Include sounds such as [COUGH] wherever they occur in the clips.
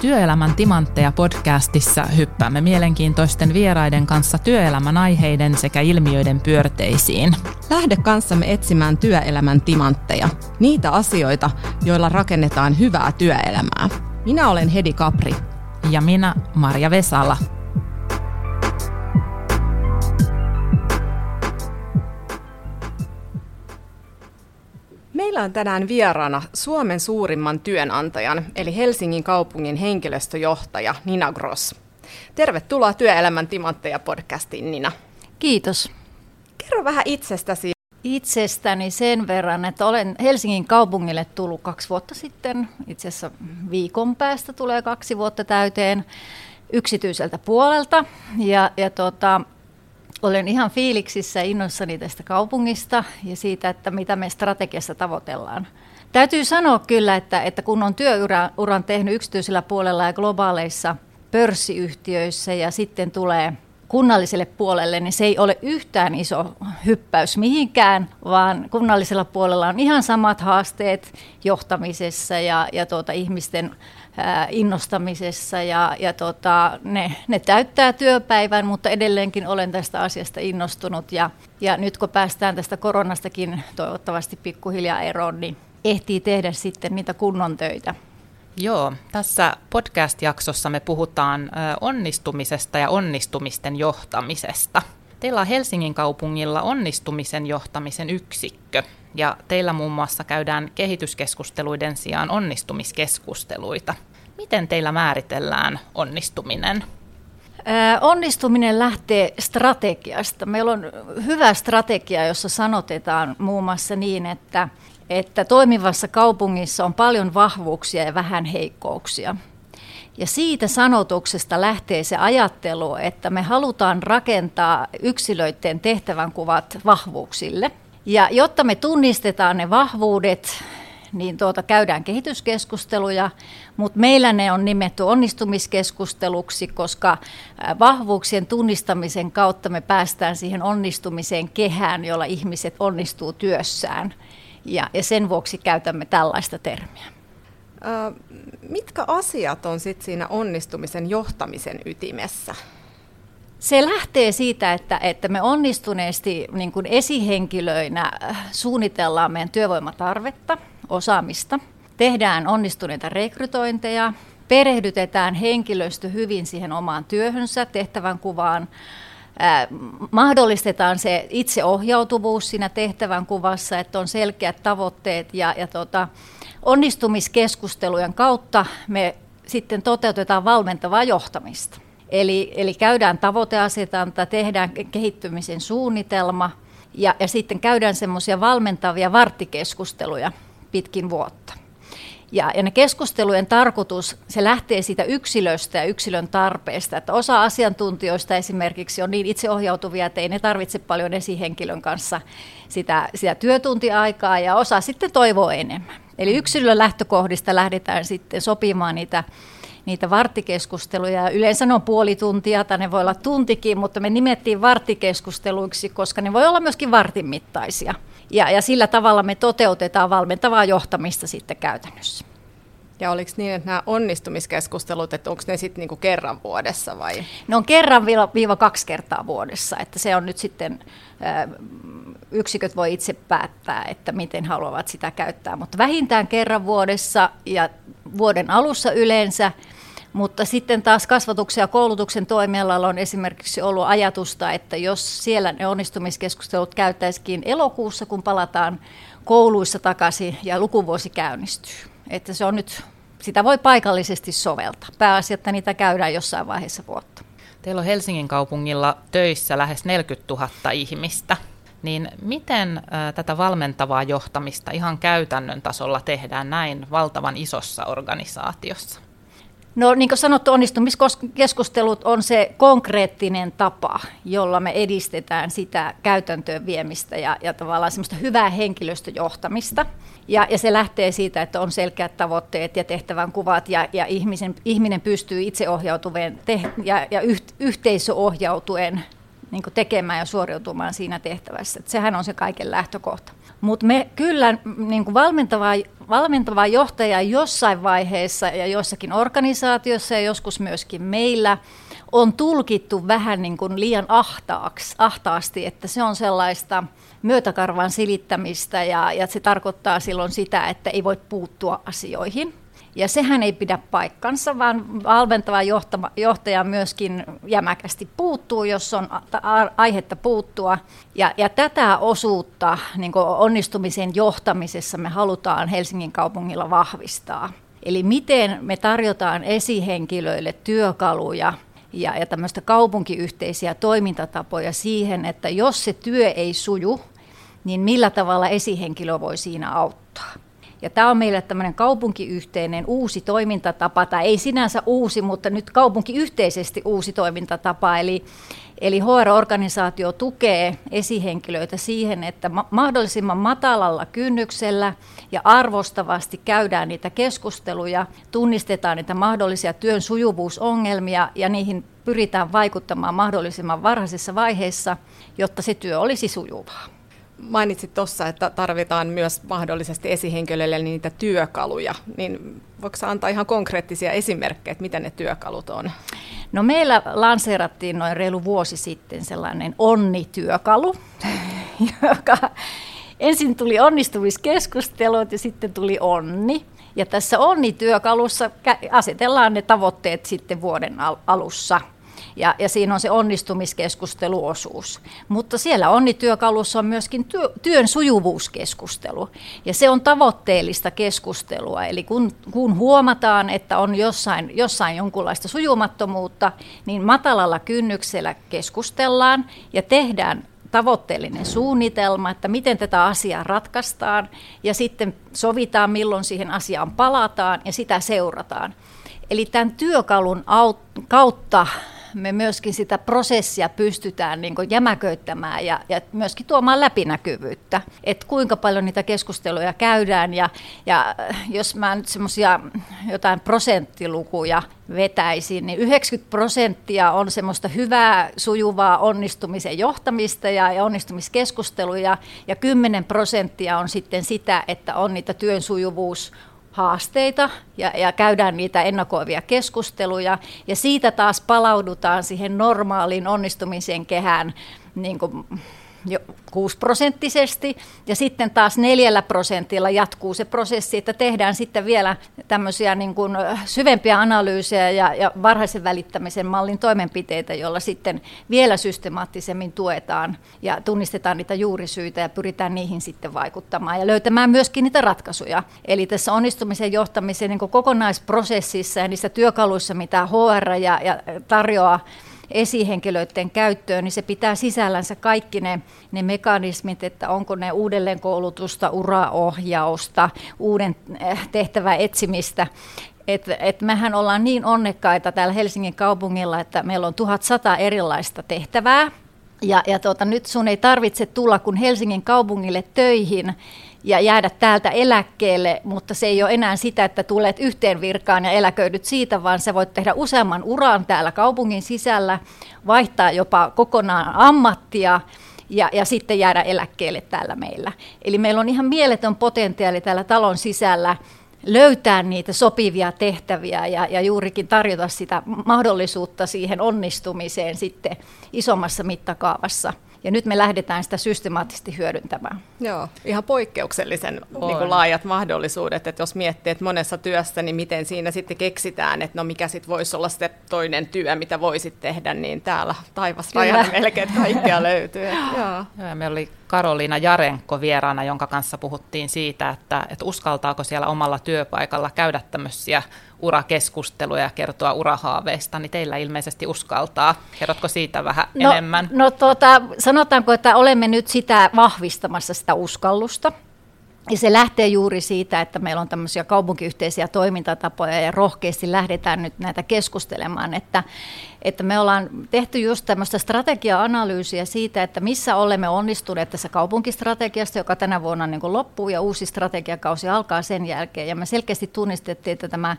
Työelämän timantteja podcastissa hyppäämme mielenkiintoisten vieraiden kanssa työelämän aiheiden sekä ilmiöiden pyörteisiin. Lähde kanssamme etsimään työelämän timantteja, niitä asioita, joilla rakennetaan hyvää työelämää. Minä olen Hedi Kapri. Ja minä Marja Vesala. Meillä on tänään vieraana Suomen suurimman työnantajan, eli Helsingin kaupungin henkilöstöjohtaja Nina Gross. Tervetuloa Työelämän timantteja podcastiin, Nina. Kiitos. Kerro vähän itsestäsi. Itsestäni sen verran, että olen Helsingin kaupungille tullut kaksi vuotta sitten. Itse asiassa viikon päästä tulee kaksi vuotta täyteen yksityiseltä puolelta. Ja, ja tota, olen ihan fiiliksissä innoissani tästä kaupungista ja siitä, että mitä me strategiassa tavoitellaan. Täytyy sanoa kyllä, että, että kun on työuran tehnyt yksityisellä puolella ja globaaleissa pörssiyhtiöissä ja sitten tulee kunnalliselle puolelle, niin se ei ole yhtään iso hyppäys mihinkään, vaan kunnallisella puolella on ihan samat haasteet johtamisessa ja, ja tuota, ihmisten innostamisessa ja, ja tota, ne, ne täyttää työpäivän, mutta edelleenkin olen tästä asiasta innostunut ja, ja nyt kun päästään tästä koronastakin toivottavasti pikkuhiljaa eroon, niin ehtii tehdä sitten niitä kunnon töitä. Joo, tässä podcast-jaksossa me puhutaan onnistumisesta ja onnistumisten johtamisesta. Teillä on Helsingin kaupungilla onnistumisen johtamisen yksikkö, ja teillä muun muassa käydään kehityskeskusteluiden sijaan onnistumiskeskusteluita. Miten teillä määritellään onnistuminen? Onnistuminen lähtee strategiasta. Meillä on hyvä strategia, jossa sanotetaan muun muassa niin, että, että toimivassa kaupungissa on paljon vahvuuksia ja vähän heikkouksia. Ja siitä sanotuksesta lähtee se ajattelu, että me halutaan rakentaa yksilöiden tehtävänkuvat vahvuuksille. Ja jotta me tunnistetaan ne vahvuudet, niin tuota, käydään kehityskeskusteluja, mutta meillä ne on nimetty onnistumiskeskusteluksi, koska vahvuuksien tunnistamisen kautta me päästään siihen onnistumiseen kehään, jolla ihmiset onnistuu työssään. Ja, ja sen vuoksi käytämme tällaista termiä. Mitkä asiat on sitten siinä onnistumisen johtamisen ytimessä? Se lähtee siitä, että, että me onnistuneesti niin kuin esihenkilöinä suunnitellaan meidän työvoimatarvetta, osaamista, tehdään onnistuneita rekrytointeja, perehdytetään henkilöstö hyvin siihen omaan työhönsä, tehtävän kuvaan, mahdollistetaan se itseohjautuvuus siinä tehtävän kuvassa, että on selkeät tavoitteet ja, ja tota, onnistumiskeskustelujen kautta me sitten toteutetaan valmentavaa johtamista. Eli, eli käydään tavoiteasetanta, tehdään kehittymisen suunnitelma ja, ja sitten käydään semmoisia valmentavia varttikeskusteluja pitkin vuotta. Ja, ja ne keskustelujen tarkoitus, se lähtee siitä yksilöstä ja yksilön tarpeesta. Että osa asiantuntijoista esimerkiksi on niin itseohjautuvia, että ei ne tarvitse paljon esihenkilön kanssa sitä, sitä työtuntiaikaa ja osa sitten toivoo enemmän. Eli yksilön lähtökohdista lähdetään sitten sopimaan niitä niitä varttikeskusteluja. Yleensä ne on puoli tuntia tai ne voi olla tuntikin, mutta me nimettiin varttikeskusteluiksi, koska ne voi olla myöskin vartin mittaisia. Ja, ja sillä tavalla me toteutetaan valmentavaa johtamista sitten käytännössä. Ja oliko niin, että nämä onnistumiskeskustelut, että onko ne sitten niinku kerran vuodessa vai? Ne on kerran viiva kaksi kertaa vuodessa, että se on nyt sitten, yksiköt voi itse päättää, että miten haluavat sitä käyttää, mutta vähintään kerran vuodessa ja vuoden alussa yleensä, mutta sitten taas kasvatuksen ja koulutuksen toimialalla on esimerkiksi ollut ajatusta, että jos siellä ne onnistumiskeskustelut käyttäisikin elokuussa, kun palataan kouluissa takaisin ja lukuvuosi käynnistyy. Että se on nyt, sitä voi paikallisesti soveltaa. Pääasia, että niitä käydään jossain vaiheessa vuotta. Teillä on Helsingin kaupungilla töissä lähes 40 000 ihmistä. Niin miten tätä valmentavaa johtamista ihan käytännön tasolla tehdään näin valtavan isossa organisaatiossa? No niin kuin sanottu, onnistumiskeskustelut on se konkreettinen tapa, jolla me edistetään sitä käytäntöön viemistä ja, ja tavallaan semmoista hyvää henkilöstöjohtamista. Ja, ja se lähtee siitä, että on selkeät tavoitteet ja tehtävän kuvat ja, ja ihmisen, ihminen pystyy itseohjautuveen te, ja, ja yht, yhteisöohjautuen niin tekemään ja suoriutumaan siinä tehtävässä. Et sehän on se kaiken lähtökohta. Mutta me kyllä niin valmentavaa, valmentavaa johtajaa jossain vaiheessa ja joissakin organisaatiossa ja joskus myöskin meillä on tulkittu vähän niin kuin liian ahtaaksi, ahtaasti, että se on sellaista myötäkarvan silittämistä ja, ja se tarkoittaa silloin sitä, että ei voi puuttua asioihin. Ja sehän ei pidä paikkansa, vaan valmentava johtaja myöskin jämäkästi puuttuu, jos on aihetta puuttua. Ja, ja tätä osuutta niin onnistumisen johtamisessa me halutaan Helsingin kaupungilla vahvistaa. Eli miten me tarjotaan esihenkilöille työkaluja ja, ja tämmöistä kaupunkiyhteisiä toimintatapoja siihen, että jos se työ ei suju, niin millä tavalla esihenkilö voi siinä auttaa. Ja tämä on meille tämmöinen kaupunkiyhteinen uusi toimintatapa, tai ei sinänsä uusi, mutta nyt kaupunkiyhteisesti uusi toimintatapa. Eli, eli HR-organisaatio tukee esihenkilöitä siihen, että ma- mahdollisimman matalalla kynnyksellä ja arvostavasti käydään niitä keskusteluja, tunnistetaan niitä mahdollisia työn sujuvuusongelmia ja niihin pyritään vaikuttamaan mahdollisimman varhaisessa vaiheessa, jotta se työ olisi sujuvaa. Mainitsit tuossa, että tarvitaan myös mahdollisesti esihenkilöille niitä työkaluja, niin voiko antaa ihan konkreettisia esimerkkejä, että mitä ne työkalut on? No meillä lanseerattiin noin reilu vuosi sitten sellainen onnityökalu, [LAUGHS] joka ensin tuli onnistumiskeskustelut ja sitten tuli onni. Ja tässä onnityökalussa asetellaan ne tavoitteet sitten vuoden alussa – ja, ja siinä on se onnistumiskeskusteluosuus. Mutta siellä onnityökalussa on myöskin työ, työn sujuvuuskeskustelu, ja se on tavoitteellista keskustelua. Eli kun, kun huomataan, että on jossain, jossain jonkunlaista sujumattomuutta, niin matalalla kynnyksellä keskustellaan ja tehdään tavoitteellinen suunnitelma, että miten tätä asiaa ratkaistaan ja sitten sovitaan, milloin siihen asiaan palataan ja sitä seurataan. Eli tämän työkalun kautta me myöskin sitä prosessia pystytään niin jämäköittämään ja, ja myöskin tuomaan läpinäkyvyyttä, että kuinka paljon niitä keskusteluja käydään ja, ja jos mä nyt semmoisia jotain prosenttilukuja vetäisin, niin 90 prosenttia on semmoista hyvää, sujuvaa onnistumisen johtamista ja, ja onnistumiskeskusteluja ja 10 prosenttia on sitten sitä, että on niitä työn sujuvuus haasteita ja, ja käydään niitä ennakoivia keskusteluja. Ja siitä taas palaudutaan siihen normaaliin onnistumisen kehään niin kuin jo 6 prosenttisesti ja sitten taas neljällä prosentilla jatkuu se prosessi, että tehdään sitten vielä tämmöisiä niin kuin syvempiä analyysejä ja, ja varhaisen välittämisen mallin toimenpiteitä, joilla sitten vielä systemaattisemmin tuetaan ja tunnistetaan niitä juurisyitä ja pyritään niihin sitten vaikuttamaan ja löytämään myöskin niitä ratkaisuja. Eli tässä onnistumisen johtamisen niin kokonaisprosessissa ja niissä työkaluissa, mitä HR ja, ja tarjoaa esihenkilöiden käyttöön, niin se pitää sisällänsä kaikki ne, ne mekanismit, että onko ne uudelleenkoulutusta, uraohjausta, uuden eh, tehtävän etsimistä. Et, et mehän ollaan niin onnekkaita täällä Helsingin kaupungilla, että meillä on 1100 erilaista tehtävää. Ja, ja tuota, nyt sun ei tarvitse tulla kun Helsingin kaupungille töihin, ja jäädä täältä eläkkeelle, mutta se ei ole enää sitä, että tulet yhteen virkaan ja eläköidyt siitä, vaan sä voit tehdä useamman uran täällä kaupungin sisällä, vaihtaa jopa kokonaan ammattia ja, ja sitten jäädä eläkkeelle täällä meillä. Eli meillä on ihan mieletön potentiaali täällä talon sisällä löytää niitä sopivia tehtäviä ja, ja juurikin tarjota sitä mahdollisuutta siihen onnistumiseen sitten isommassa mittakaavassa – ja nyt me lähdetään sitä systemaattisesti hyödyntämään. Joo, ihan poikkeuksellisen niin kuin laajat mahdollisuudet, että jos miettii, että monessa työssä, niin miten siinä sitten keksitään, että no mikä sitten voisi olla se toinen työ, mitä voisit tehdä, niin täällä taivas rajana melkein kaikkea [LAUGHS] löytyy. Joo. Joo, meillä oli Karoliina Jarenko vieraana, jonka kanssa puhuttiin siitä, että, että uskaltaako siellä omalla työpaikalla käydä tämmöisiä urakeskusteluja ja kertoa urahaaveista, niin teillä ilmeisesti uskaltaa. Kerrotko siitä vähän no, enemmän? No tuota, sanotaanko, että olemme nyt sitä vahvistamassa sitä uskallusta. Ja se lähtee juuri siitä, että meillä on tämmöisiä kaupunkiyhteisiä toimintatapoja ja rohkeasti lähdetään nyt näitä keskustelemaan, että, että me ollaan tehty just tämmöistä strategia-analyysiä siitä, että missä olemme onnistuneet tässä kaupunkistrategiasta, joka tänä vuonna niin loppuu ja uusi strategiakausi alkaa sen jälkeen. Ja me selkeästi tunnistettiin, että tämä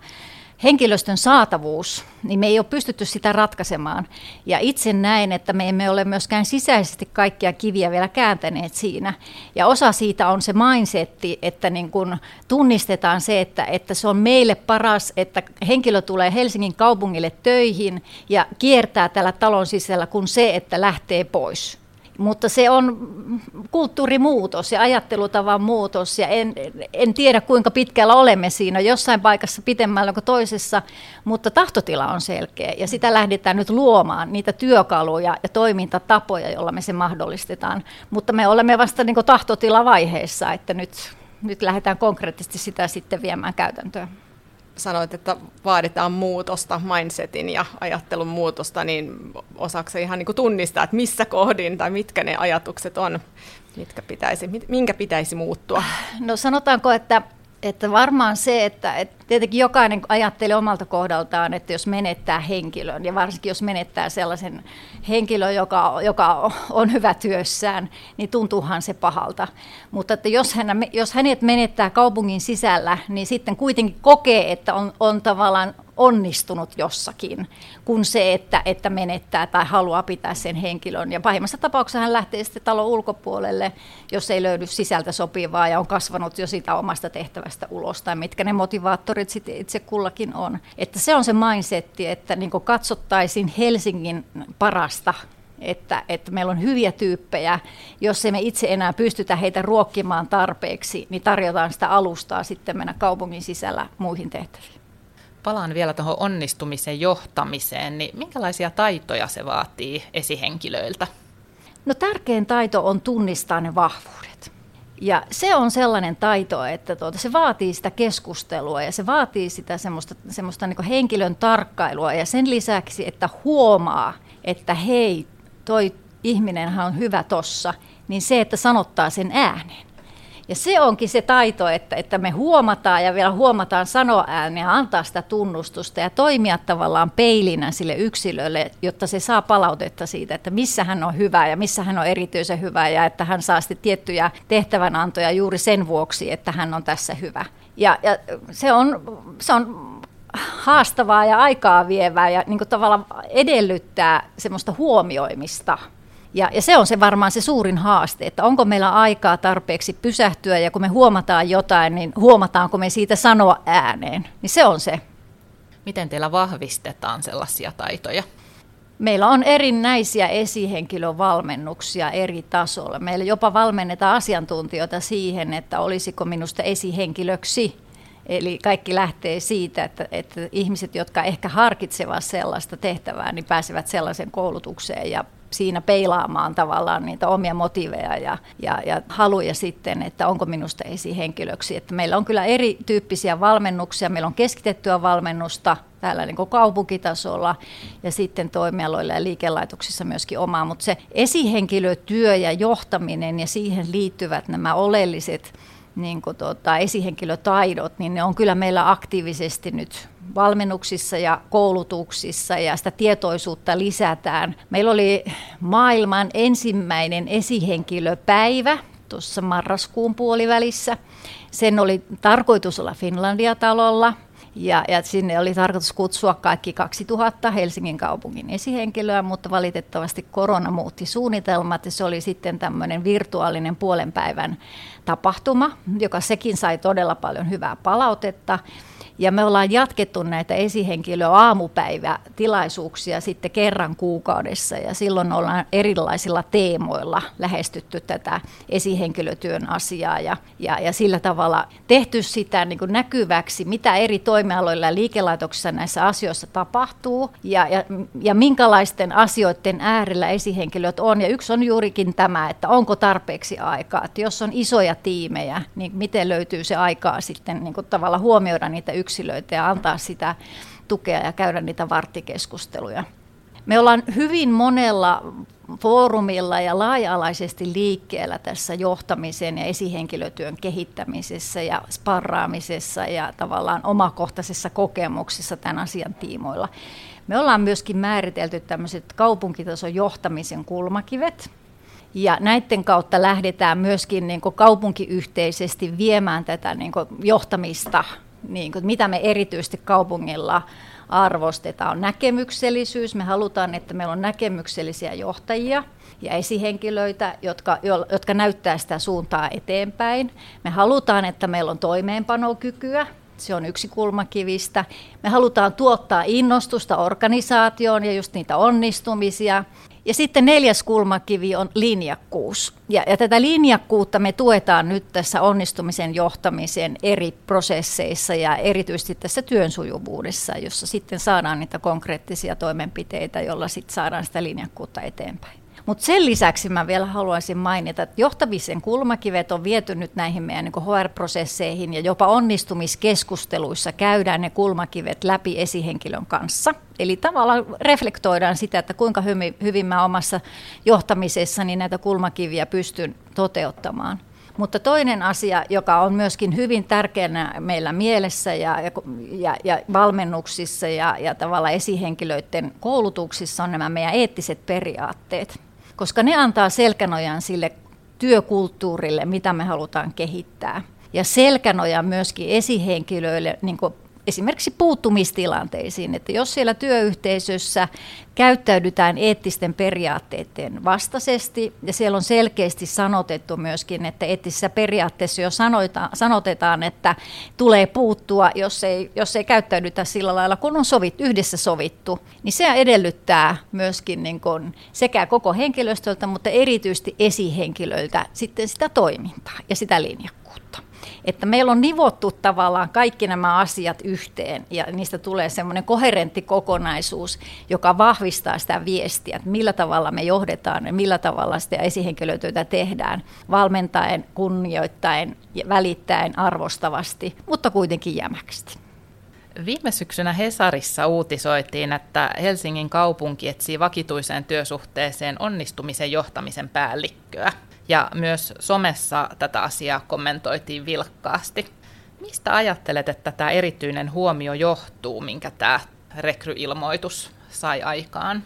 henkilöstön saatavuus, niin me ei ole pystytty sitä ratkaisemaan. Ja itse näen, että me emme ole myöskään sisäisesti kaikkia kiviä vielä kääntäneet siinä. Ja osa siitä on se mindsetti, että niin kun tunnistetaan se, että, että se on meille paras, että henkilö tulee Helsingin kaupungille töihin ja kiertää tällä talon sisällä, kun se, että lähtee pois. Mutta se on kulttuurimuutos ja ajattelutavan muutos ja en, en tiedä kuinka pitkällä olemme siinä jossain paikassa pitemmällä kuin toisessa, mutta tahtotila on selkeä ja sitä lähdetään nyt luomaan, niitä työkaluja ja toimintatapoja, joilla me se mahdollistetaan. Mutta me olemme vasta niin tahtotilavaiheessa, että nyt, nyt lähdetään konkreettisesti sitä sitten viemään käytäntöön sanoit, että vaaditaan muutosta, mindsetin ja ajattelun muutosta, niin osaako ihan niin kuin tunnistaa, että missä kohdin tai mitkä ne ajatukset on, mitkä pitäisi, minkä pitäisi muuttua? No sanotaanko, että että varmaan se, että, että tietenkin jokainen ajattelee omalta kohdaltaan, että jos menettää henkilön, ja varsinkin jos menettää sellaisen henkilön, joka, joka on hyvä työssään, niin tuntuuhan se pahalta. Mutta että jos, hän, jos hänet menettää kaupungin sisällä, niin sitten kuitenkin kokee, että on, on tavallaan onnistunut jossakin, kuin se, että, että menettää tai haluaa pitää sen henkilön. Ja pahimmassa tapauksessa hän lähtee sitten talon ulkopuolelle, jos ei löydy sisältä sopivaa ja on kasvanut jo sitä omasta tehtävästä ulos, tai mitkä ne motivaattorit sitten itse kullakin on. Että se on se mindsetti, että niin katsottaisiin Helsingin parasta että, että meillä on hyviä tyyppejä. Jos emme itse enää pystytä heitä ruokkimaan tarpeeksi, niin tarjotaan sitä alustaa sitten mennä kaupungin sisällä muihin tehtäviin palaan vielä tuohon onnistumisen johtamiseen, niin minkälaisia taitoja se vaatii esihenkilöiltä? No tärkein taito on tunnistaa ne vahvuudet. Ja se on sellainen taito, että tuota, se vaatii sitä keskustelua ja se vaatii sitä semmoista, semmoista niin henkilön tarkkailua ja sen lisäksi, että huomaa, että hei, toi ihminenhän on hyvä tossa, niin se, että sanottaa sen ääneen. Ja se onkin se taito, että, että me huomataan ja vielä huomataan sanoa ääneen ja antaa sitä tunnustusta ja toimia tavallaan peilinä sille yksilölle, jotta se saa palautetta siitä, että missä hän on hyvä ja missä hän on erityisen hyvä ja että hän saa sitten tiettyjä tehtävänantoja juuri sen vuoksi, että hän on tässä hyvä. Ja, ja se, on, se on haastavaa ja aikaa vievää ja niin tavallaan edellyttää semmoista huomioimista ja, ja se on se varmaan se suurin haaste, että onko meillä aikaa tarpeeksi pysähtyä ja kun me huomataan jotain, niin huomataanko me siitä sanoa ääneen. Niin se on se. Miten teillä vahvistetaan sellaisia taitoja? Meillä on erinäisiä esihenkilövalmennuksia eri tasoilla. Meillä jopa valmennetaan asiantuntijoita siihen, että olisiko minusta esihenkilöksi. Eli kaikki lähtee siitä, että, että ihmiset, jotka ehkä harkitsevat sellaista tehtävää, niin pääsevät sellaisen koulutukseen ja siinä peilaamaan tavallaan niitä omia motiveja ja, ja, ja haluja sitten, että onko minusta esihenkilöksi. Että meillä on kyllä erityyppisiä valmennuksia, meillä on keskitettyä valmennusta täällä niin kaupunkitasolla ja sitten toimialoilla ja liikelaitoksissa myöskin omaa, mutta se esihenkilötyö ja johtaminen ja siihen liittyvät nämä oleelliset niin kuin tuota, esihenkilötaidot, niin ne on kyllä meillä aktiivisesti nyt valmennuksissa ja koulutuksissa ja sitä tietoisuutta lisätään. Meillä oli maailman ensimmäinen esihenkilöpäivä tuossa marraskuun puolivälissä. Sen oli tarkoitus olla Finlandia-talolla ja, ja sinne oli tarkoitus kutsua kaikki 2000 Helsingin kaupungin esihenkilöä, mutta valitettavasti korona muutti suunnitelmat ja se oli sitten tämmöinen virtuaalinen puolen päivän tapahtuma, joka sekin sai todella paljon hyvää palautetta. Ja me ollaan jatkettu näitä esihenkilö aamupäivätilaisuuksia sitten kerran kuukaudessa ja silloin ollaan erilaisilla teemoilla lähestytty tätä esihenkilötyön asiaa ja, ja, ja sillä tavalla tehty sitä niin kuin näkyväksi, mitä eri toimialoilla ja liikelaitoksissa näissä asioissa tapahtuu ja, ja, ja minkälaisten asioiden äärellä esihenkilöt on. Ja yksi on juurikin tämä, että onko tarpeeksi aikaa, että jos on isoja tiimejä, niin miten löytyy se aikaa sitten niin kuin tavalla huomioida niitä yksilöitä yksilöitä ja antaa sitä tukea ja käydä niitä varttikeskusteluja. Me ollaan hyvin monella foorumilla ja laaja-alaisesti liikkeellä tässä johtamisen ja esihenkilötyön kehittämisessä ja sparraamisessa ja tavallaan omakohtaisessa kokemuksessa tämän asian tiimoilla. Me ollaan myöskin määritelty tämmöiset kaupunkitason johtamisen kulmakivet, ja näiden kautta lähdetään myöskin niin kaupunkiyhteisesti viemään tätä niin johtamista niin kuin, mitä me erityisesti kaupungilla arvostetaan, on näkemyksellisyys. Me halutaan, että meillä on näkemyksellisiä johtajia ja esihenkilöitä, jotka, jotka näyttää sitä suuntaa eteenpäin. Me halutaan, että meillä on toimeenpanokykyä, se on yksi kulmakivistä. Me halutaan tuottaa innostusta organisaatioon ja just niitä onnistumisia. Ja sitten neljäs kulmakivi on linjakkuus. Ja, ja tätä linjakkuutta me tuetaan nyt tässä onnistumisen johtamisen eri prosesseissa ja erityisesti tässä työn sujuvuudessa, jossa sitten saadaan niitä konkreettisia toimenpiteitä, joilla sitten saadaan sitä linjakkuutta eteenpäin. Mutta sen lisäksi mä vielä haluaisin mainita, että johtamisen kulmakivet on viety nyt näihin meidän niin HR-prosesseihin ja jopa onnistumiskeskusteluissa käydään ne kulmakivet läpi esihenkilön kanssa. Eli tavallaan reflektoidaan sitä, että kuinka hyvin, mä omassa johtamisessani näitä kulmakiviä pystyn toteuttamaan. Mutta toinen asia, joka on myöskin hyvin tärkeänä meillä mielessä ja, ja, ja valmennuksissa ja, ja tavalla esihenkilöiden koulutuksissa on nämä meidän eettiset periaatteet koska ne antaa selkänojan sille työkulttuurille, mitä me halutaan kehittää. Ja selkänoja myöskin esihenkilöille niin esimerkiksi puuttumistilanteisiin, että jos siellä työyhteisössä käyttäydytään eettisten periaatteiden vastaisesti, ja siellä on selkeästi sanotettu myöskin, että eettisessä periaatteessa jo sanoita, sanotetaan, että tulee puuttua, jos ei, jos ei käyttäydytä sillä lailla, kun on sovit, yhdessä sovittu, niin se edellyttää myöskin niin kuin sekä koko henkilöstöltä, mutta erityisesti esihenkilöiltä sitten sitä toimintaa ja sitä linjakkuutta että meillä on nivottu tavallaan kaikki nämä asiat yhteen ja niistä tulee semmoinen koherentti kokonaisuus, joka vahvistaa sitä viestiä, että millä tavalla me johdetaan ja millä tavalla sitä esihenkilötyötä tehdään valmentaen, kunnioittaen, välittäen, arvostavasti, mutta kuitenkin jämäkästi. Viime syksynä Hesarissa uutisoitiin, että Helsingin kaupunki etsii vakituiseen työsuhteeseen onnistumisen johtamisen päällikköä ja myös somessa tätä asiaa kommentoitiin vilkkaasti. Mistä ajattelet, että tämä erityinen huomio johtuu, minkä tämä rekryilmoitus sai aikaan?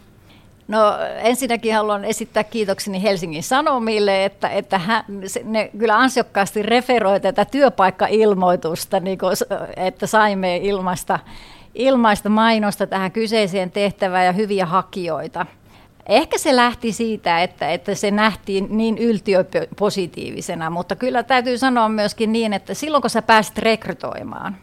No ensinnäkin haluan esittää kiitokseni Helsingin Sanomille, että, että hän, ne kyllä ansiokkaasti referoi tätä työpaikkailmoitusta, niin kuin, että saimme ilmaista, ilmaista mainosta tähän kyseiseen tehtävään ja hyviä hakijoita. Ehkä se lähti siitä, että, että se nähtiin niin yltiöpositiivisena, mutta kyllä täytyy sanoa myöskin niin, että silloin kun sä pääset rekrytoimaan,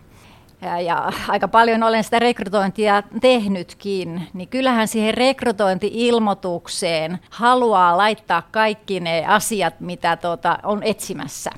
ja, ja aika paljon olen sitä rekrytointia tehnytkin, niin kyllähän siihen rekrytointi-ilmoitukseen haluaa laittaa kaikki ne asiat, mitä tuota, on etsimässä.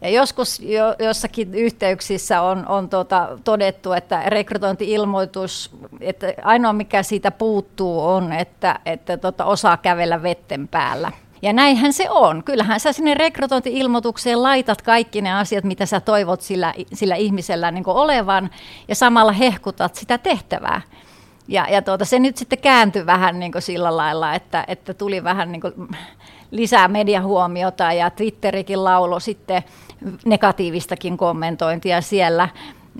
Ja joskus jo, jossakin yhteyksissä on, on tota, todettu, että rekrytointi-ilmoitus, että ainoa mikä siitä puuttuu on, että, että tota, osaa kävellä vetten päällä. Ja näinhän se on. Kyllähän sä sinne rekrytointi-ilmoitukseen laitat kaikki ne asiat, mitä sä toivot sillä, sillä ihmisellä niin olevan, ja samalla hehkutat sitä tehtävää. Ja, ja tuota, se nyt sitten kääntyi vähän niin sillä lailla, että, että tuli vähän niin lisää mediahuomiota, ja Twitterikin laulo sitten negatiivistakin kommentointia siellä,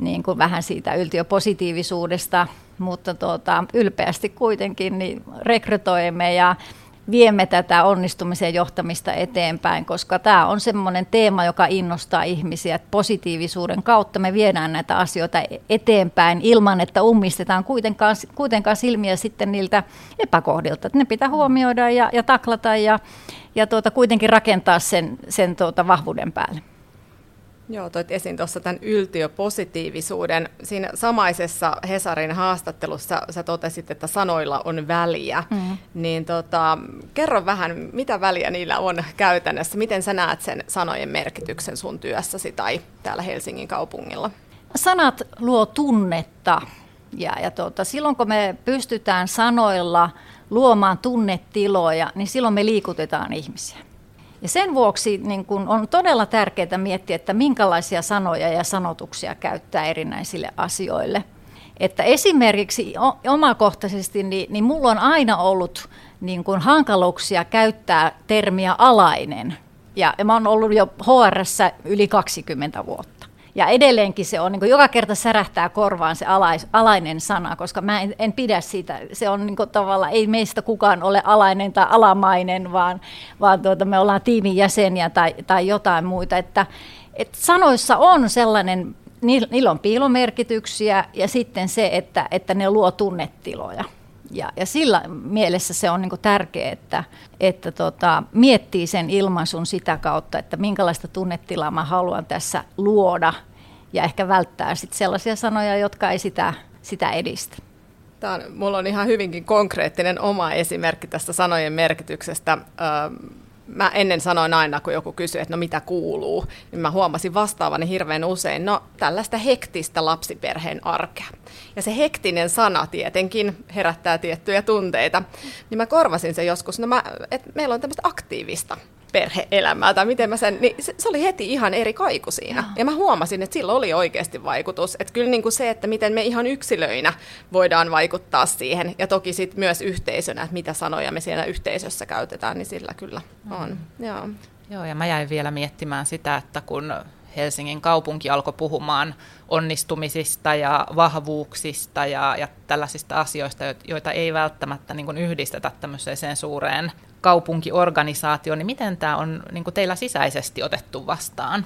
niin kuin vähän siitä yltiöpositiivisuudesta, mutta tuota, ylpeästi kuitenkin niin rekrytoimme ja viemme tätä onnistumisen johtamista eteenpäin, koska tämä on semmoinen teema, joka innostaa ihmisiä, että positiivisuuden kautta me viedään näitä asioita eteenpäin ilman, että ummistetaan kuitenkaan, kuitenkaan silmiä sitten niiltä epäkohdilta. Ne pitää huomioida ja, ja taklata ja, ja tuota, kuitenkin rakentaa sen, sen tuota vahvuuden päälle. Joo, toit esiin tuossa tämän yltiöpositiivisuuden. Siinä samaisessa Hesarin haastattelussa sä totesit, että sanoilla on väliä. Mm. Niin tota, kerro vähän, mitä väliä niillä on käytännössä? Miten sä näet sen sanojen merkityksen sun työssäsi tai täällä Helsingin kaupungilla? Sanat luo tunnetta. Ja, ja tota, silloin kun me pystytään sanoilla luomaan tunnetiloja, niin silloin me liikutetaan ihmisiä. Ja sen vuoksi niin kun on todella tärkeää miettiä, että minkälaisia sanoja ja sanotuksia käyttää erinäisille asioille. Että esimerkiksi omakohtaisesti, niin, niin mulla on aina ollut niin kun hankaluuksia käyttää termiä alainen. Ja, ja mä oon ollut jo hr yli 20 vuotta. Ja edelleenkin se on, niin joka kerta särähtää korvaan se alais, alainen sana, koska mä en, en pidä siitä. Se on niin kuin tavallaan, ei meistä kukaan ole alainen tai alamainen, vaan, vaan tuota, me ollaan tiimin jäseniä tai, tai jotain muita. Että, että sanoissa on sellainen niillä on piilomerkityksiä ja sitten se, että, että ne luo tunnetiloja. Ja, ja sillä mielessä se on niin tärkeää, että, että tota, miettii sen ilmaisun sitä kautta, että minkälaista tunnetilaa mä haluan tässä luoda ja ehkä välttää sit sellaisia sanoja, jotka ei sitä, sitä edistä. Tämä on, mulla on ihan hyvinkin konkreettinen oma esimerkki tästä sanojen merkityksestä mä ennen sanoin aina, kun joku kysyi, että no mitä kuuluu, niin mä huomasin vastaavani hirveän usein, no tällaista hektistä lapsiperheen arkea. Ja se hektinen sana tietenkin herättää tiettyjä tunteita. Niin mä korvasin sen joskus, no mä, että meillä on tämmöistä aktiivista perheelämää tai miten mä sen, niin se, se oli heti ihan eri kaiku siinä. Ja mä huomasin, että sillä oli oikeasti vaikutus. Että kyllä niin kuin se, että miten me ihan yksilöinä voidaan vaikuttaa siihen ja toki sitten myös yhteisönä, että mitä sanoja me siinä yhteisössä käytetään, niin sillä kyllä on. Mm. Joo. Joo, ja mä jäin vielä miettimään sitä, että kun Helsingin kaupunki alkoi puhumaan onnistumisista ja vahvuuksista ja, ja tällaisista asioista, joita ei välttämättä niin kuin yhdistetä tämmöiseen suureen kaupunkiorganisaatioon, niin miten tämä on niin kuin teillä sisäisesti otettu vastaan?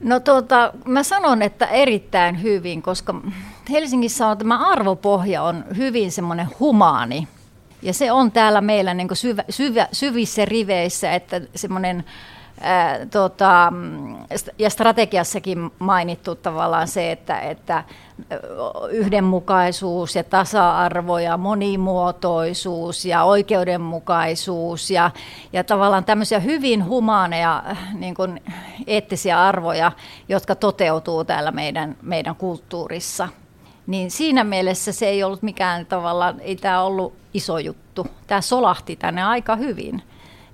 No tuota, mä sanon, että erittäin hyvin, koska Helsingissä on tämä arvopohja on hyvin semmoinen humaani. Ja se on täällä meillä niin syvä, syvä, syvissä riveissä, että semmoinen tota, ja strategiassakin mainittu tavallaan se, että, että yhdenmukaisuus ja tasa-arvo ja monimuotoisuus ja oikeudenmukaisuus ja, ja tavallaan tämmöisiä hyvin humaaneja niin kuin eettisiä arvoja, jotka toteutuu täällä meidän, meidän kulttuurissa. Niin siinä mielessä se ei ollut mikään tavallaan, ei tämä ollut iso juttu. Tämä solahti tänne aika hyvin.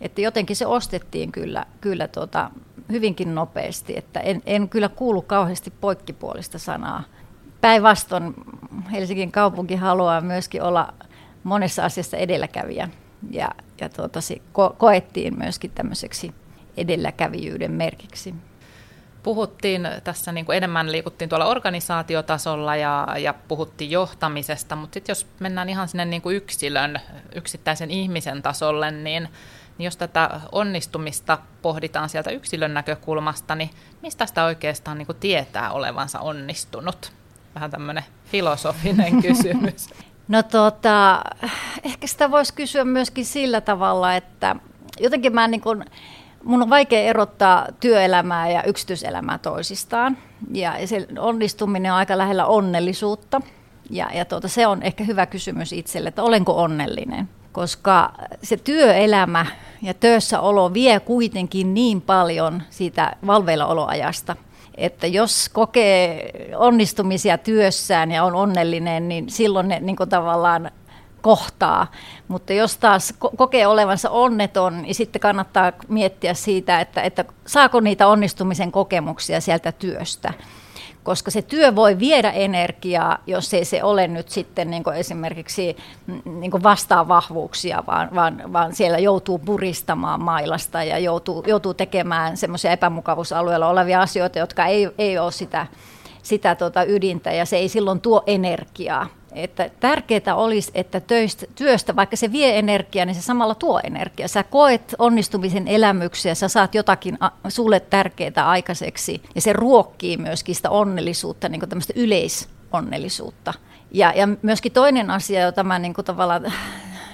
Että jotenkin se ostettiin kyllä, kyllä tuota, hyvinkin nopeasti, että en, en kyllä kuulu kauheasti poikkipuolista sanaa. Päinvastoin Helsingin kaupunki haluaa myöskin olla monessa asiassa edelläkävijä ja, ja tuota, se ko- koettiin myöskin tämmöiseksi edelläkävijyyden merkiksi. Puhuttiin tässä niin kuin enemmän, liikuttiin tuolla organisaatiotasolla ja, ja puhuttiin johtamisesta, mutta sitten jos mennään ihan sinne niin kuin yksilön, yksittäisen ihmisen tasolle, niin niin jos tätä onnistumista pohditaan sieltä yksilön näkökulmasta, niin mistä sitä oikeastaan niin kuin tietää olevansa onnistunut? Vähän tämmöinen filosofinen [LAUGHS] kysymys. No tota, ehkä sitä voisi kysyä myöskin sillä tavalla, että jotenkin mä niin kuin, mun on vaikea erottaa työelämää ja yksityiselämää toisistaan. Ja se onnistuminen on aika lähellä onnellisuutta. Ja, ja tuota, se on ehkä hyvä kysymys itselle, että olenko onnellinen. Koska se työelämä ja työssäolo vie kuitenkin niin paljon siitä valveillaoloajasta, että jos kokee onnistumisia työssään ja on onnellinen, niin silloin ne niin tavallaan kohtaa. Mutta jos taas kokee olevansa onneton, niin sitten kannattaa miettiä siitä, että, että saako niitä onnistumisen kokemuksia sieltä työstä koska se työ voi viedä energiaa, jos ei se ole nyt sitten niin kuin esimerkiksi niin kuin vastaa vahvuuksia, vaan, vaan, vaan siellä joutuu puristamaan mailasta ja joutuu, joutuu tekemään semmoisia epämukavuusalueella olevia asioita, jotka ei, ei ole sitä, sitä tota ydintä ja se ei silloin tuo energiaa. Että tärkeää olisi, että töistä, työstä, vaikka se vie energiaa, niin se samalla tuo energiaa. Sä koet onnistumisen elämyksiä, sä saat jotakin sulle tärkeää aikaiseksi ja se ruokkii myöskin sitä onnellisuutta, niin kuin tämmöistä yleisonnellisuutta. Ja, ja myöskin toinen asia, jota mä niin kuin tavallaan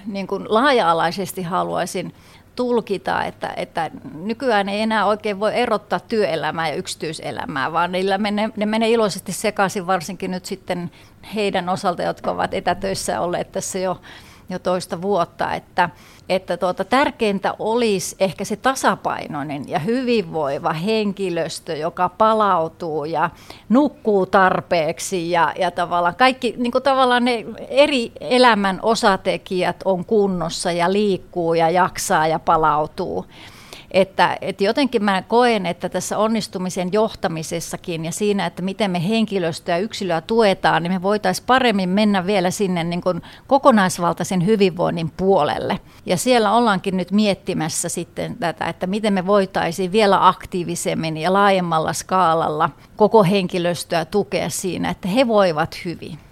niin kuin laaja-alaisesti haluaisin tulkita, että, että nykyään ei enää oikein voi erottaa työelämää ja yksityiselämää, vaan niillä menee, ne menee iloisesti sekaisin, varsinkin nyt sitten heidän osalta, jotka ovat etätöissä olleet tässä jo, jo toista vuotta, että, että tuota, tärkeintä olisi ehkä se tasapainoinen ja hyvinvoiva henkilöstö, joka palautuu ja nukkuu tarpeeksi ja, ja tavallaan kaikki niin kuin tavallaan ne eri elämän osatekijät on kunnossa ja liikkuu ja jaksaa ja palautuu. Että, että jotenkin mä koen, että tässä onnistumisen johtamisessakin ja siinä, että miten me henkilöstöä yksilöä tuetaan, niin me voitaisiin paremmin mennä vielä sinne niin kuin kokonaisvaltaisen hyvinvoinnin puolelle. Ja siellä ollaankin nyt miettimässä sitten tätä, että miten me voitaisiin vielä aktiivisemmin ja laajemmalla skaalalla koko henkilöstöä tukea siinä, että he voivat hyvin.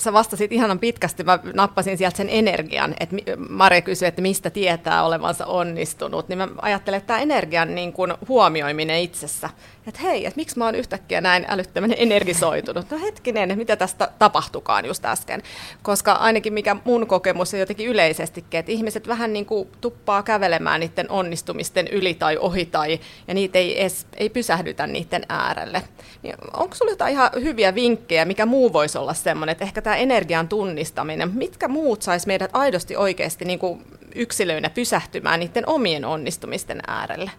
Sä vastasit ihanan pitkästi, mä nappasin sieltä sen energian, että Mari kysyi, että mistä tietää olevansa onnistunut, niin mä ajattelen, että tämä energian niin kuin huomioiminen itsessä, että hei, että miksi mä oon yhtäkkiä näin älyttömän energisoitunut, no hetkinen, mitä tästä tapahtukaan just äsken, koska ainakin mikä mun kokemus on jotenkin yleisestikin, että ihmiset vähän niin kuin tuppaa kävelemään niiden onnistumisten yli tai ohi tai, ja niitä ei, edes, ei pysähdytä niiden äärelle. Niin onko sulla jotain ihan hyviä vinkkejä, mikä muu voisi olla semmoinen, että ehkä tämä energian tunnistaminen, mitkä muut sais meidät aidosti oikeasti niin kuin yksilöinä pysähtymään niiden omien onnistumisten äärelle?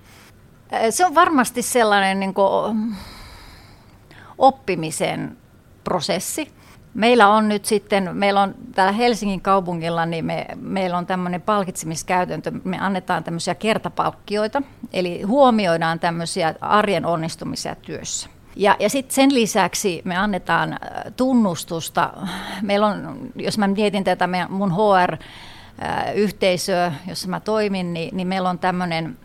Se on varmasti sellainen niin kuin, oppimisen prosessi. Meillä on nyt sitten, meillä on täällä Helsingin kaupungilla, niin me, meillä on tämmöinen palkitsemiskäytäntö, me annetaan tämmöisiä kertapalkkioita, eli huomioidaan tämmöisiä arjen onnistumisia työssä. Ja, ja sitten sen lisäksi me annetaan tunnustusta. Meillä on, jos mä mietin tätä mun HR-yhteisöä, jossa mä toimin, niin, niin meillä on tämmöinen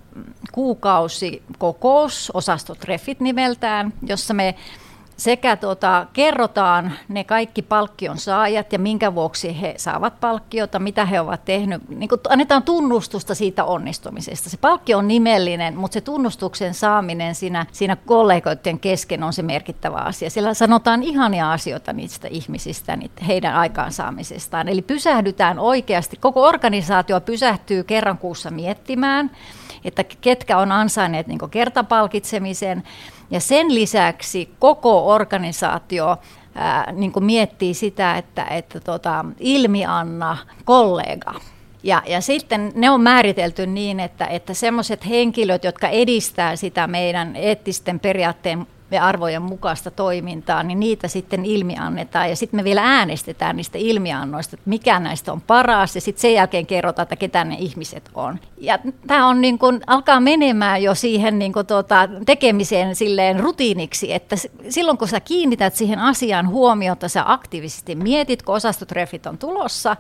kuukausikokous, osastotreffit nimeltään, jossa me sekä tuota, kerrotaan ne kaikki palkkion saajat ja minkä vuoksi he saavat palkkiota, mitä he ovat tehneet. Niin annetaan tunnustusta siitä onnistumisesta. Se palkkio on nimellinen, mutta se tunnustuksen saaminen siinä, siinä kollegoiden kesken on se merkittävä asia. Siellä sanotaan ihania asioita niistä ihmisistä, heidän aikaansaamisestaan. Eli pysähdytään oikeasti, koko organisaatio pysähtyy kerran kuussa miettimään, että ketkä on ansainneet niin kertapalkitsemisen. Ja sen lisäksi koko organisaatio ää, niin miettii sitä, että, että tota, ilmianna kollega. Ja, ja sitten ne on määritelty niin, että, että semmoiset henkilöt, jotka edistää sitä meidän eettisten periaatteen ja arvojen mukaista toimintaa, niin niitä sitten ilmiannetaan. Ja sitten me vielä äänestetään niistä ilmiannoista, että mikä näistä on paras, ja sitten sen jälkeen kerrotaan, että ketä ne ihmiset on. Ja tämä on niin kun, alkaa menemään jo siihen niin kun, tuota, tekemiseen silleen rutiiniksi, että silloin kun sä kiinnität siihen asiaan huomiota, sä aktiivisesti mietit, kun osastotreffit on tulossa,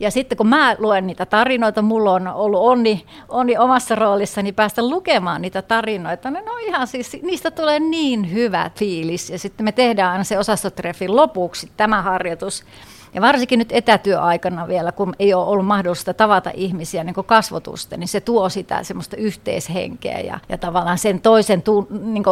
ja sitten kun mä luen niitä tarinoita, mulla on ollut onni, onni omassa roolissani päästä lukemaan niitä tarinoita, niin no ihan siis, niistä tulee niin hyvä fiilis. Ja sitten me tehdään aina se osastotreffin lopuksi tämä harjoitus. Ja varsinkin nyt etätyöaikana vielä, kun ei ole ollut mahdollista tavata ihmisiä niin kasvotusten, niin se tuo sitä semmoista yhteishenkeä ja, ja tavallaan sen toisen tu, niin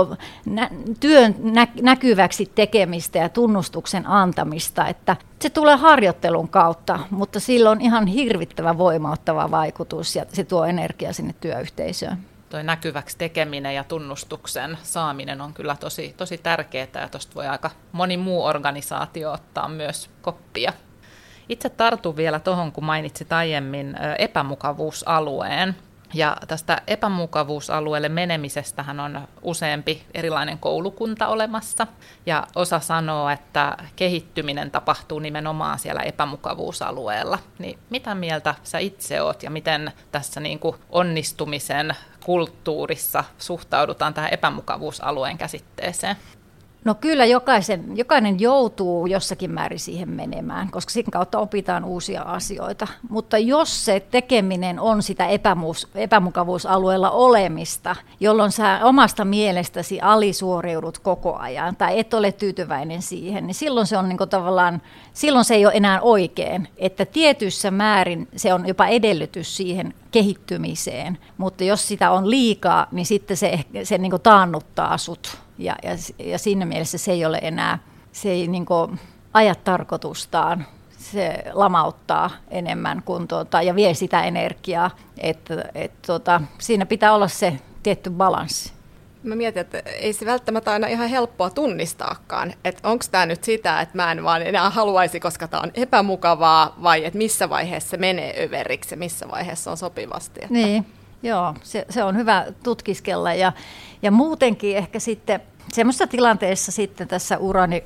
nä, työn nä, näkyväksi tekemistä ja tunnustuksen antamista. Että se tulee harjoittelun kautta, mutta sillä on ihan hirvittävä voimauttava vaikutus ja se tuo energiaa sinne työyhteisöön toi näkyväksi tekeminen ja tunnustuksen saaminen on kyllä tosi, tosi tärkeää ja tuosta voi aika moni muu organisaatio ottaa myös koppia. Itse tartun vielä tuohon, kun mainitsit aiemmin epämukavuusalueen. Ja tästä epämukavuusalueelle menemisestähän on useampi erilainen koulukunta olemassa. Ja osa sanoo, että kehittyminen tapahtuu nimenomaan siellä epämukavuusalueella. Niin mitä mieltä sä itse oot ja miten tässä niin kuin onnistumisen kulttuurissa suhtaudutaan tähän epämukavuusalueen käsitteeseen? No kyllä jokaisen, jokainen joutuu jossakin määrin siihen menemään, koska siinä kautta opitaan uusia asioita. Mutta jos se tekeminen on sitä epämuus, epämukavuusalueella olemista, jolloin sä omasta mielestäsi alisuoriudut koko ajan tai et ole tyytyväinen siihen, niin silloin se on niin tavallaan, silloin se ei ole enää oikein. Että tietyssä määrin se on jopa edellytys siihen kehittymiseen, mutta jos sitä on liikaa, niin sitten se, se niin taannuttaa sut ja, ja, ja siinä mielessä se ei ole enää, se ei niin kuin aja tarkoitustaan, se lamauttaa enemmän kuin tuota, ja vie sitä energiaa, että et, tuota, siinä pitää olla se tietty balanssi. Mä mietin, että ei se välttämättä aina ihan helppoa tunnistaakaan, että onko tämä nyt sitä, että mä en vaan enää haluaisi, koska tämä on epämukavaa, vai että missä vaiheessa se menee överiksi ja missä vaiheessa on sopivasti. Että... Niin, joo, se, se on hyvä tutkiskella ja, ja muutenkin ehkä sitten semmoisessa tilanteessa sitten tässä urani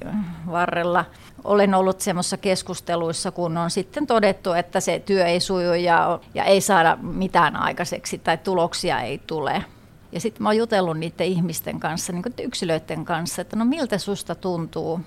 varrella olen ollut semmoisessa keskusteluissa, kun on sitten todettu, että se työ ei suju ja, ja ei saada mitään aikaiseksi tai tuloksia ei tule. Ja sitten mä oon jutellut niiden ihmisten kanssa, niin yksilöiden kanssa, että no miltä susta tuntuu,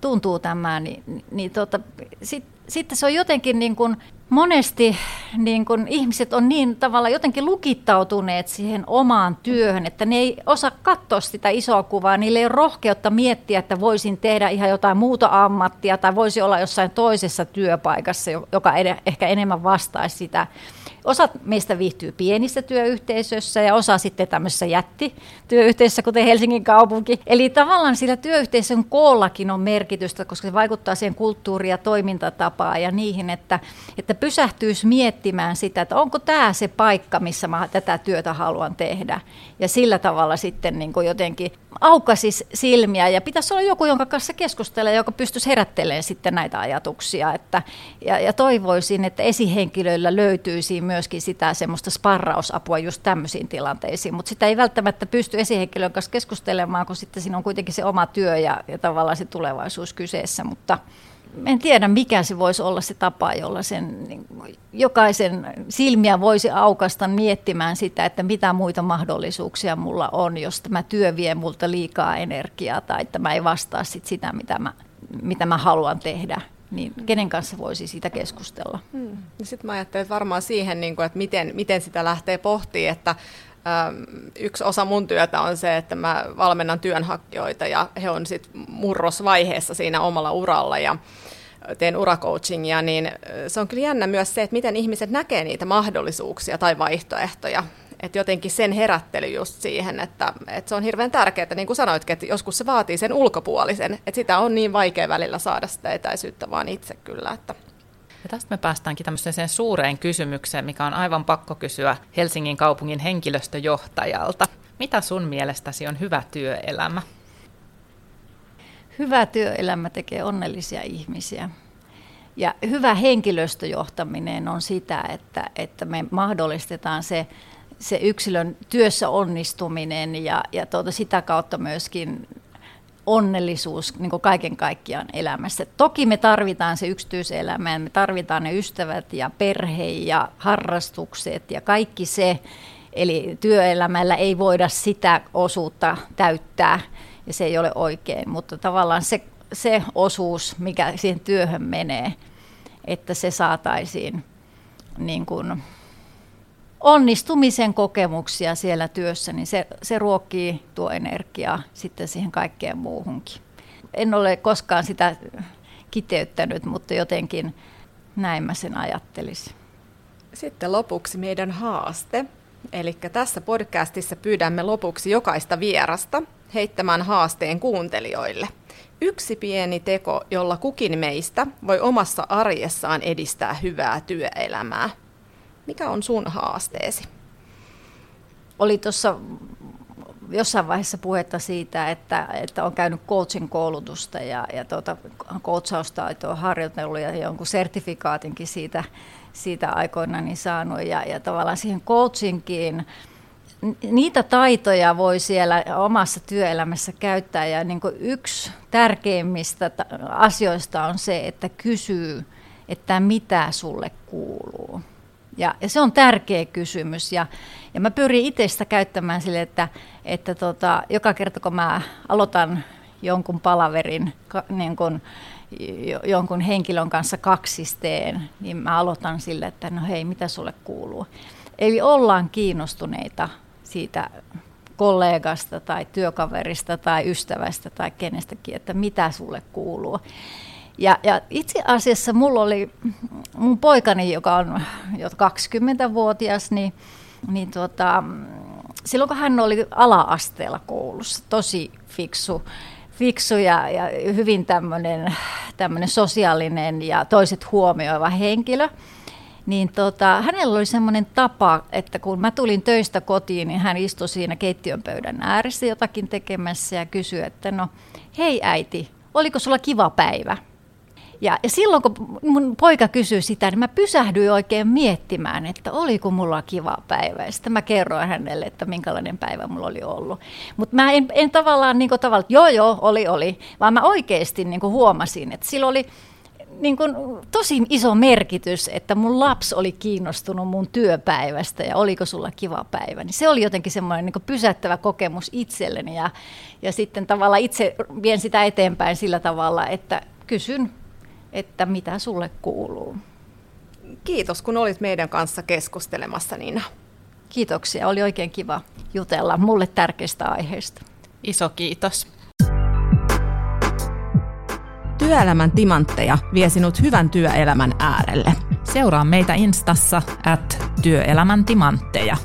tuntuu tämä, niin, niin tota, sitten sit se on jotenkin niin kuin monesti niin kun ihmiset on niin tavalla jotenkin lukittautuneet siihen omaan työhön, että ne ei osaa katsoa sitä isoa kuvaa. Niillä ei ole rohkeutta miettiä, että voisin tehdä ihan jotain muuta ammattia tai voisi olla jossain toisessa työpaikassa, joka ehkä enemmän vastaisi sitä Osa meistä viihtyy pienissä työyhteisöissä ja osa sitten tämmöisessä jättityöyhteisössä, kuten Helsingin kaupunki. Eli tavallaan sillä työyhteisön koollakin on merkitystä, koska se vaikuttaa siihen kulttuuriin ja toimintatapaan ja niihin, että, että pysähtyisi miettimään sitä, että onko tämä se paikka, missä mä tätä työtä haluan tehdä. Ja sillä tavalla sitten niin kuin jotenkin aukaisi silmiä ja pitäisi olla joku, jonka kanssa keskustelee, joka pystyisi herättelemään sitten näitä ajatuksia. Että, ja, ja toivoisin, että esihenkilöillä löytyisi myöskin sitä semmoista sparrausapua just tämmöisiin tilanteisiin, mutta sitä ei välttämättä pysty esihenkilön kanssa keskustelemaan, kun sitten siinä on kuitenkin se oma työ ja, ja tavallaan se tulevaisuus kyseessä, mutta en tiedä mikä se voisi olla se tapa, jolla sen niin, jokaisen silmiä voisi aukasta miettimään sitä, että mitä muita mahdollisuuksia mulla on, jos tämä työ vie multa liikaa energiaa tai että mä ei vastaa sit sitä, mitä mä, mitä mä haluan tehdä niin kenen kanssa voisi siitä keskustella? Hmm. Sitten mä ajattelen että varmaan siihen, niin että miten, miten sitä lähtee pohtimaan, että yksi osa mun työtä on se, että mä valmennan työnhakijoita ja he on sitten murrosvaiheessa siinä omalla uralla ja teen uracoachingia, niin se on kyllä jännä myös se, että miten ihmiset näkee niitä mahdollisuuksia tai vaihtoehtoja. Että jotenkin sen herättely just siihen, että, että se on hirveän tärkeää, niin kuin sanoitkin, että joskus se vaatii sen ulkopuolisen, että sitä on niin vaikea välillä saada sitä etäisyyttä vaan itse kyllä, että ja tästä me päästäänkin tämmöiseen suureen kysymykseen, mikä on aivan pakko kysyä Helsingin kaupungin henkilöstöjohtajalta. Mitä sun mielestäsi on hyvä työelämä? Hyvä työelämä tekee onnellisia ihmisiä. Ja hyvä henkilöstöjohtaminen on sitä, että, että me mahdollistetaan se, se yksilön työssä onnistuminen ja, ja tuota, sitä kautta myöskin onnellisuus niin kaiken kaikkiaan elämässä. Toki me tarvitaan se yksityiselämä, me tarvitaan ne ystävät ja perhe ja harrastukset ja kaikki se, eli työelämällä ei voida sitä osuutta täyttää ja se ei ole oikein, mutta tavallaan se, se osuus, mikä siihen työhön menee, että se saataisiin niin kuin onnistumisen kokemuksia siellä työssä, niin se, se ruokkii tuo energiaa sitten siihen kaikkeen muuhunkin. En ole koskaan sitä kiteyttänyt, mutta jotenkin näin mä sen ajattelisin. Sitten lopuksi meidän haaste. Eli tässä podcastissa pyydämme lopuksi jokaista vierasta heittämään haasteen kuuntelijoille. Yksi pieni teko, jolla kukin meistä voi omassa arjessaan edistää hyvää työelämää. Mikä on sun haasteesi? Oli tuossa jossain vaiheessa puhetta siitä, että, että on käynyt coachin koulutusta ja, ja tuota, coachaustaitoa harjoitellut ja jonkun sertifikaatinkin siitä, siitä aikoina niin saanut. Ja, ja tavallaan siihen coachingiin niitä taitoja voi siellä omassa työelämässä käyttää ja niin yksi tärkeimmistä asioista on se, että kysyy, että mitä sulle kuuluu. Ja, ja se on tärkeä kysymys. Ja, ja mä pyrin itse sitä käyttämään sille, että, että tota, joka kerta kun mä aloitan jonkun palaverin, niin kun, jonkun henkilön kanssa kaksisteen, niin mä aloitan sille, että no hei, mitä sulle kuuluu. Eli ollaan kiinnostuneita siitä kollegasta tai työkaverista tai ystävästä tai kenestäkin, että mitä sulle kuuluu. Ja, ja itse asiassa mulla oli mun poikani, joka on jo 20-vuotias, niin, niin tuota, silloin kun hän oli ala-asteella koulussa, tosi fiksu, fiksu ja, ja hyvin tämmöinen sosiaalinen ja toiset huomioiva henkilö, niin tota, hänellä oli semmoinen tapa, että kun mä tulin töistä kotiin, niin hän istui siinä keittiön pöydän ääressä jotakin tekemässä ja kysyi, että no hei äiti, oliko sulla kiva päivä? Ja, ja silloin kun mun poika kysyi sitä, niin mä pysähdyin oikein miettimään, että oliko mulla kiva päivä. Ja sitten mä kerroin hänelle, että minkälainen päivä mulla oli ollut. Mutta mä en, en tavallaan niin kuin tavallaan, joo joo, oli oli, vaan mä oikeasti niin kuin huomasin, että sillä oli niin kuin, tosi iso merkitys, että mun lapsi oli kiinnostunut mun työpäivästä ja oliko sulla kiva päivä. Niin se oli jotenkin semmoinen niin pysäyttävä kokemus itselleni ja, ja sitten tavallaan itse vien sitä eteenpäin sillä tavalla, että kysyn, että mitä sulle kuuluu. Kiitos, kun olit meidän kanssa keskustelemassa, Niina. Kiitoksia, oli oikein kiva jutella mulle tärkeistä aiheista. Iso kiitos. Työelämän timantteja vie sinut hyvän työelämän äärelle. Seuraa meitä Instassa at työelämän timantteja.